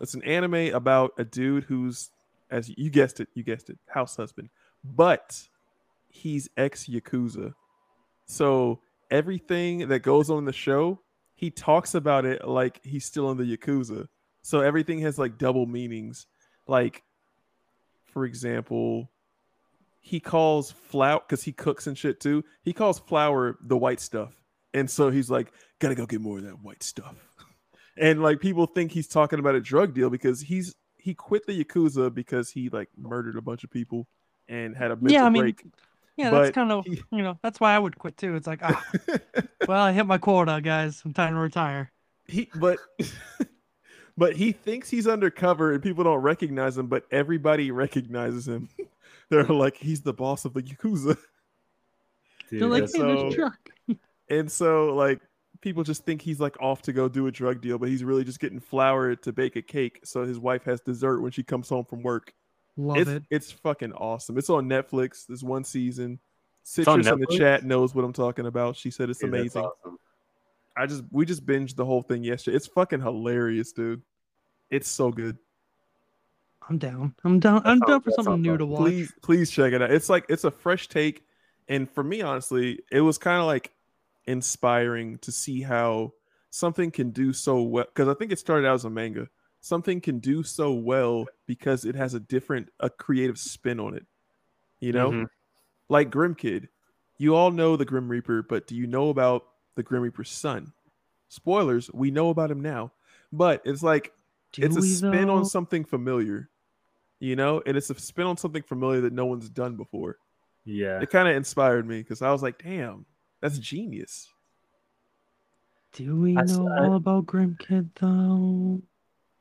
It's an anime about a dude who's, as you guessed it, you guessed it, house husband, but he's ex yakuza. So everything that goes on the show, he talks about it like he's still in the yakuza. So everything has like double meanings. Like, for example, he calls flour because he cooks and shit too. He calls flour the white stuff. And so he's like, gotta go get more of that white stuff. And like people think he's talking about a drug deal because he's he quit the Yakuza because he like murdered a bunch of people and had a mental Yeah, I mean, break. Yeah, But that's kind of he- you know, that's why I would quit too. It's like, ah, well, I hit my quota, guys. I'm time to retire. he but but he thinks he's undercover and people don't recognize him, but everybody recognizes him. They're like, he's the boss of the Yakuza. Dude, They're like, that's- hey, there's so- Chuck. And so like people just think he's like off to go do a drug deal, but he's really just getting flour to bake a cake so his wife has dessert when she comes home from work. Love it's it. it's fucking awesome. It's on Netflix. There's one season. on Citrus in the chat knows what I'm talking about. She said it's dude, amazing. awesome. I just we just binged the whole thing yesterday. It's fucking hilarious, dude. It's so good. I'm down. I'm down. I'm down for something new to watch. Please, please check it out. It's like it's a fresh take, and for me, honestly, it was kind of like inspiring to see how something can do so well. Because I think it started out as a manga. Something can do so well because it has a different, a creative spin on it. You know, Mhm. like Grim Kid. You all know the Grim Reaper, but do you know about the Grim Reaper's son? Spoilers, we know about him now. But it's like Do it's a spin on something familiar, you know, and it's a spin on something familiar that no one's done before. Yeah. It kind of inspired me because I was like, damn, that's genius. Do we I s- know I- all about Grim Kid though?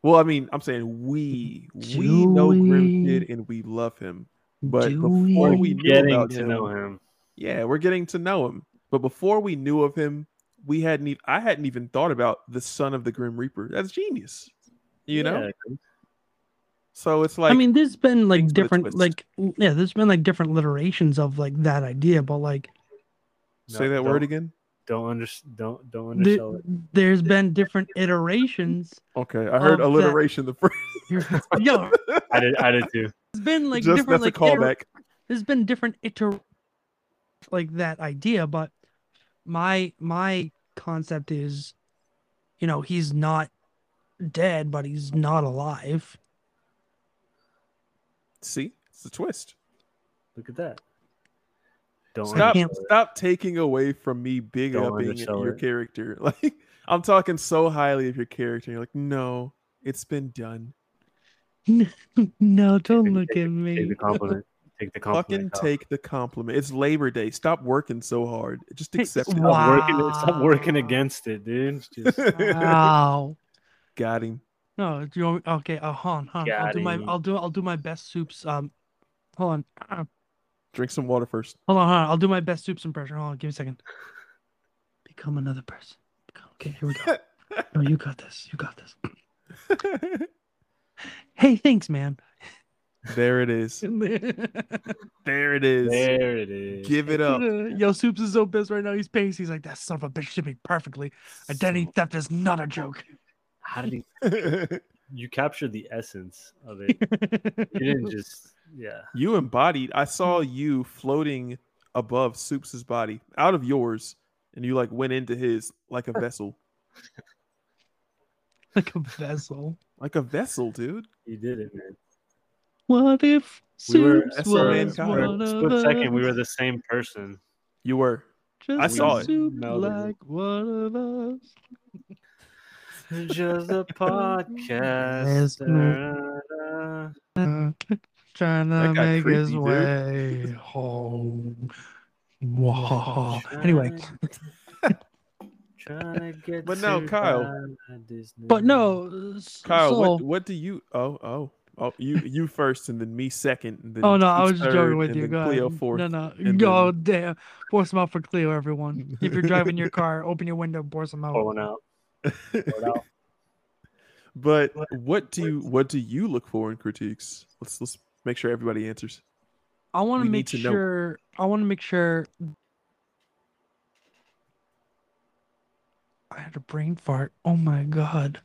Well, I mean, I'm saying we we Do know Grim we? Kid and we love him. But Do before we? we knew Getting about to him, know him. yeah, we're getting to know him. But before we knew of him, we hadn't even I hadn't even thought about the son of the Grim Reaper. That's genius. You know? Yeah. So it's like I mean, there's been like things with a different, like yeah, there's been like different iterations of like that idea, but like say that word again. Don't under, don't don't the- undersell it. there's been different iterations. Okay, I heard Of that- alliteration the first. Yo, I did I did too. there's been like Just different that's like a iter- callback. there's been different iter like that idea, but my my concept is, you know, he's not dead, but he's not alive. See, it's a twist. Look at that. Don't Stop, stop taking away from me big Don't upping your it. character. Like I'm talking so highly of your character. You're like, no, it's been done. no, don't Take- look take at me. Take the compliment. Take the Fucking compliment. Kyle. take the compliment. It's Labor Day. Stop working so hard. Just Hey, accept it. wow. Stop working. Stop working against it, dude. Just Wow. Got him. No, do you want me, okay, uh, hold on, hold on. I'll Got do my. I'll do I'll do my best soups. Um hold on. Drink some water first. Hold on, hold on. I'll do my best soups impression. Hold on, give me a second. Become another person. Become- Okay, here we go. No, you got this. You got this. Hey, thanks, man. there it is. There it is. there it is. Give it up. Yo, Soups is so pissed right now. He's pissed. He's like, that son of a bitch did me perfectly. Identity So, theft is not a joke. how did he? You captured the essence of it. You didn't just. Yeah. you embodied. I saw you floating above Soups's body, out of yours, and you like went into his like a vessel, like a vessel. like a vessel, dude. You did it, man. What if We were Soups that's was one a of split second, we were the same person. You were. Just I saw a it. Soup Melded. like one of us. Just a podcast. Trying to got make his dude. way home. Whoa. Anyway, Trying to get But no, Kyle. But no, s- Kyle, so- what what do you? Oh, oh, oh, you you first, and then me second. And then Oh no, I was just third, joking with and you. then Go Cleo ahead. fourth. No, no. and Go damn. Pour some out for Cleo, everyone. If you're driving your car, open your window, pour some out. Pour one out. Pour out. But What- what do you what do you look for in critiques? Let's let's make sure everybody answers. I want to make to know. sure. I want to make sure. I had a brain fart. Oh my god.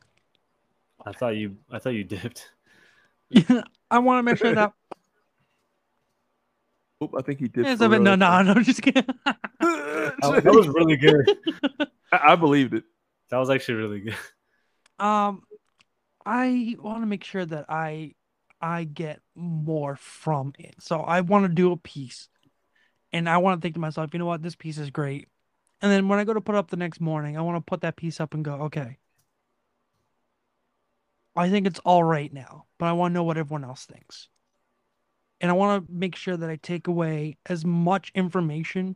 I thought you. I thought you dipped. I want to make sure that. Oh, I think he did. Yes, for I mean, no, real. no, no, just kidding. That, that was really good. I, I believed it. That was actually really good. um, I want to make sure that I, I get more from it. So I want to do a piece, and I want to think to myself, you know what, this piece is great. And then when I go to put up the next morning, I want to put that piece up and go, okay. I think it's all right now, but I want to know what everyone else thinks. And I want to make sure that I take away as much information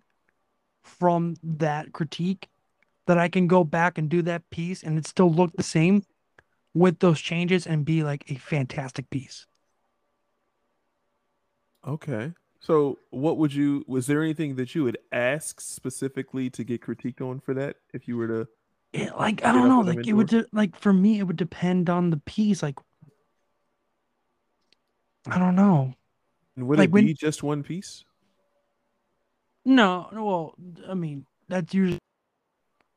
from that critique that I can go back and do that piece and it still look the same with those changes and be like a fantastic piece. Okay. So, what would you? Was there anything that you would ask specifically to get critiqued on for that? If you were to, It, like I don't know, like it would de- like for me it would depend on the piece. Like I don't know. and would Like it when- be just one piece? No, no, well, I mean that's usually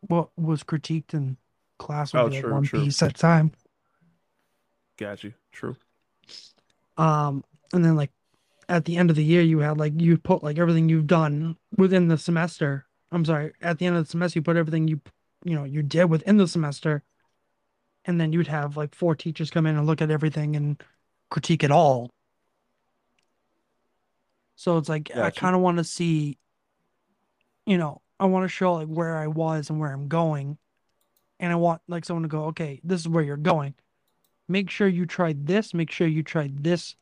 what was critiqued in class would Oh, one piece at a time. Got you. True. Um, and then like at the end of the year, you had like you put like everything you've done within the semester. I'm sorry, at the end of the semester, you put everything you you know you did within the semester, and then you'd have like four teachers come in and look at everything and critique it all. So it's like I kind of want to see, you know, I want to show like where I was and where I'm going, and I want like someone to go, okay, this is where you're going. Make sure you try this. Make sure you try this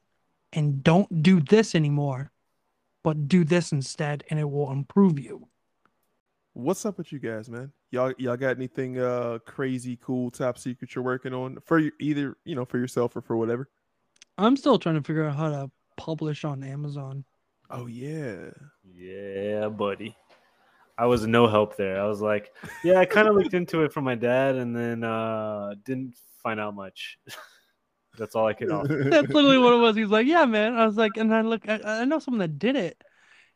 and don't do this anymore, but do this instead, and it will improve you. What's up with you guys, man? Y'all, y'all got anything uh crazy, cool, top secret you're working on for you, either you know for yourself or for whatever? I'm still trying to figure out how to publish on Amazon. Oh yeah. Yeah, buddy. I was no help there. I was like, yeah, I kind of looked into it from my dad, and then uh didn't find out much. That's all I could offer. That's literally what it was. He's like, "Yeah, man." I was like, and I look, I, I know someone that did it,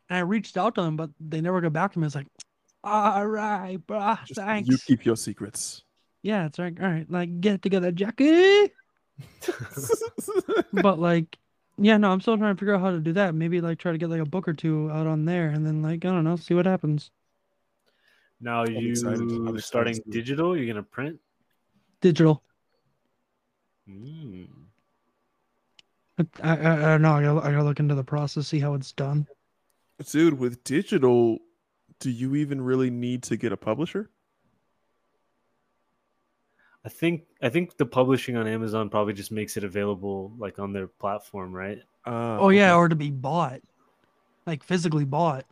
and I reached out to them, but they never got back to me. It's like, all right, bro, Just thanks. you keep your secrets. Yeah, it's like, all right, like get it together, Jackie. But like, yeah, no, I'm still trying to figure out how to do that. Maybe like try to get like a book or two out on there, and then like I don't know, see what happens. Now you excited. I'm starting digital? You're gonna print? Digital. Mm. I, I, I don't know. I gotta, I gotta look into the process, see how it's done. Dude, with digital, do you even really need to get a publisher? I think I think the publishing on Amazon probably just makes it available like on their platform, right? Uh, Oh yeah, okay. or to be bought, like physically bought.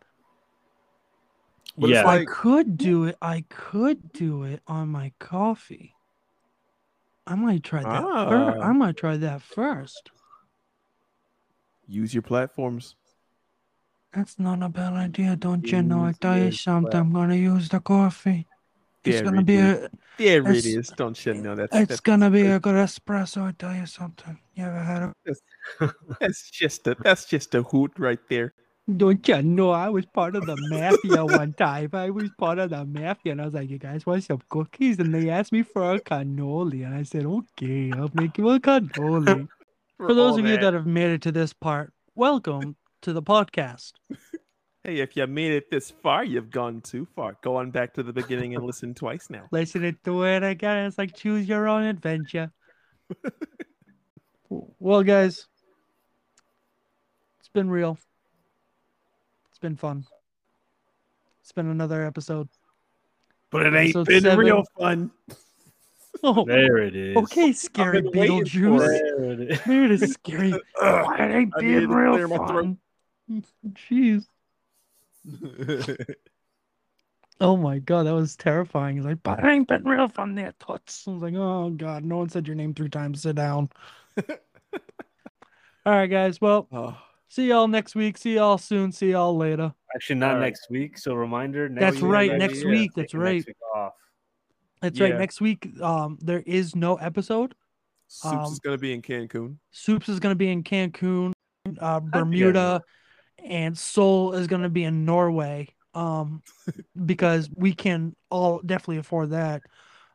But it's Yeah. I could do it. I could do it on my Ko-fi. I might try that. fir- Ah. I might try that first. use your platforms. That's not a bad idea, don't you know? I tell you something. I'm gonna use the Ko-fi. It's There gonna it be is. a. There It's- Don't you know that's It's that's, gonna be a good espresso. I tell you something. You ever had a? that's just a that's just a hoot right there. Don't you know? I was part of the mafia one time. I was part of the mafia, and I was like, "You guys want some cookies?" And they asked me for a cannoli, and I said, "Okay, I'll make you a cannoli." For those all of you that have made it to this part, welcome to the podcast. hey, if you made it this far, you've gone too far. Go on back to the beginning and listen twice now. Listen to it again. It's like choose your own adventure. well, guys, it's been real. It's been fun. It's been another episode. But it ain't Episode been seven. real fun. Oh, There it is. okay, scary been waiting for Beetlejuice. There it is. There it is, scary. Ugh. Why it ain't I needed being real clear my throat. fun? Jeez. Oh my god, that was terrifying. He's like, but it ain't been real fun there, Toots. I was like, oh god, no one said your name three times. Sit down. All right, guys. Well, oh, see y'all next week. See y'all soon. See y'all later. Actually, not All right. next week. So reminder. Next That's week, right, next yeah, week, that's taking next right. week off. That's right. Next week, um, there is no episode. Soups Um, is gonna be in Cancun. Soups is gonna be in Cancun, uh, Bermuda, and Soul is gonna be in Norway. Um, because we can all definitely afford that.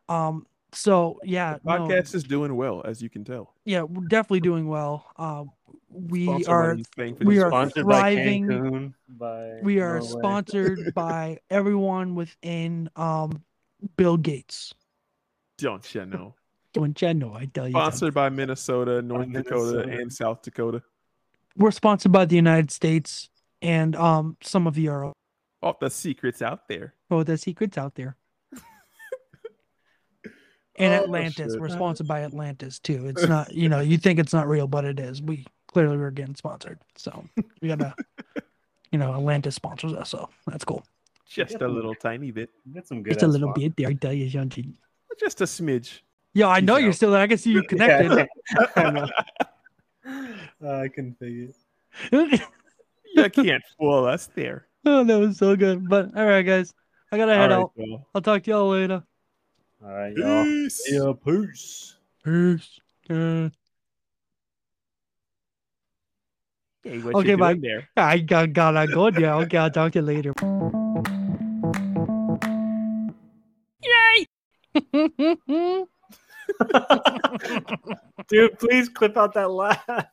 Um, so yeah, no, Podcast is doing well, as you can tell. yeah, we're definitely doing well. Uh, we Sponsor are money is paying for we are. Sponsored thriving. by Cancun. By we are Norway. sponsored by everyone within um Bill Gates. Don't you know? Don't you know? I tell you, Sponsored by Minnesota, North Dakota, Minnesota. and South Dakota. we're sponsored by the United States and um some of Europe. Oh, the secrets out there. Oh, the secrets out there. And Oh, Atlantis. shit. We're sponsored by Atlantis too. It's not, you know, you think it's not real, but it is. We clearly we're getting sponsored. So we gotta, you know, Atlantis sponsors us, so that's cool. Just a little tiny bit. That's some good. Just a little sponsors. bit there, I tell you, something. Just a smidge. Yeah, I He's know you're out. still there. I can see you connected. I. Uh, I can figure it. You can't fool us there. oh, that was so good. But all right, guys, I gotta head All out. right. I'll talk to y'all later. All right, y'all. Peace. Yeah, peace. Peace. Uh, Hey, Okay, you bye. doing there? I got gotta go now. Okay, I'll talk to you later. Yay! Dude, please clip out that laugh.